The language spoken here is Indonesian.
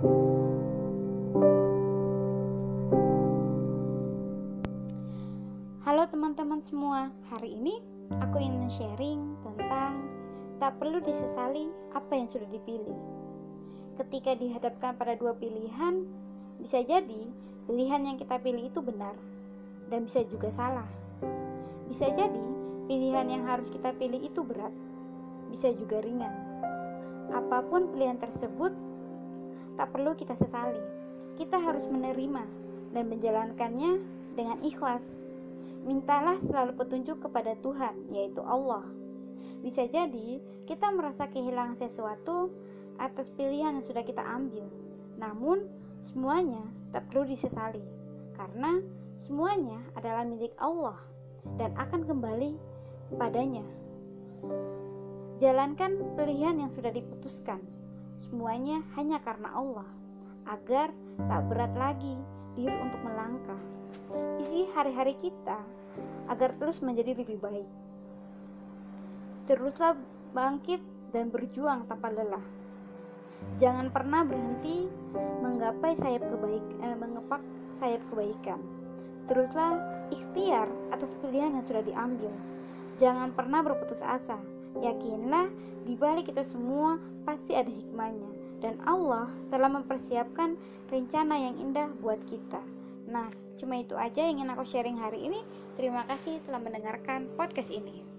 Halo teman-teman semua, hari ini aku ingin sharing tentang tak perlu disesali apa yang sudah dipilih. Ketika dihadapkan pada dua pilihan, bisa jadi pilihan yang kita pilih itu benar dan bisa juga salah. Bisa jadi pilihan yang harus kita pilih itu berat, bisa juga ringan. Apa pun pilihan tersebut, tak perlu kita sesali. Kita harus menerima dan menjalankannya dengan ikhlas Mintalah selalu petunjuk kepada Tuhan, yaitu Allah. Bisa jadi kita merasa kehilangan sesuatu atas pilihan yang sudah kita ambil. Namun, semuanya tak perlu disesali karena semuanya adalah milik Allah dan akan kembali padanya. Jalankan pilihan yang sudah diputuskan. Semuanya hanya karena Allah agar tak berat lagi diri untuk melangkah isi hari-hari kita agar terus menjadi lebih baik. Teruslah bangkit dan berjuang tanpa lelah. Jangan pernah berhenti menggapai sayap kebaik eh, mengepak sayap kebaikan. Teruslah ikhtiar atas pilihan yang sudah diambil. Jangan pernah berputus asa. Yakinlah di balik itu semua pasti ada hikmahnya dan Allah telah mempersiapkan rencana yang indah buat kita. Nah, cuma itu aja yang ingin aku sharing hari ini. Terima kasih telah mendengarkan podcast ini.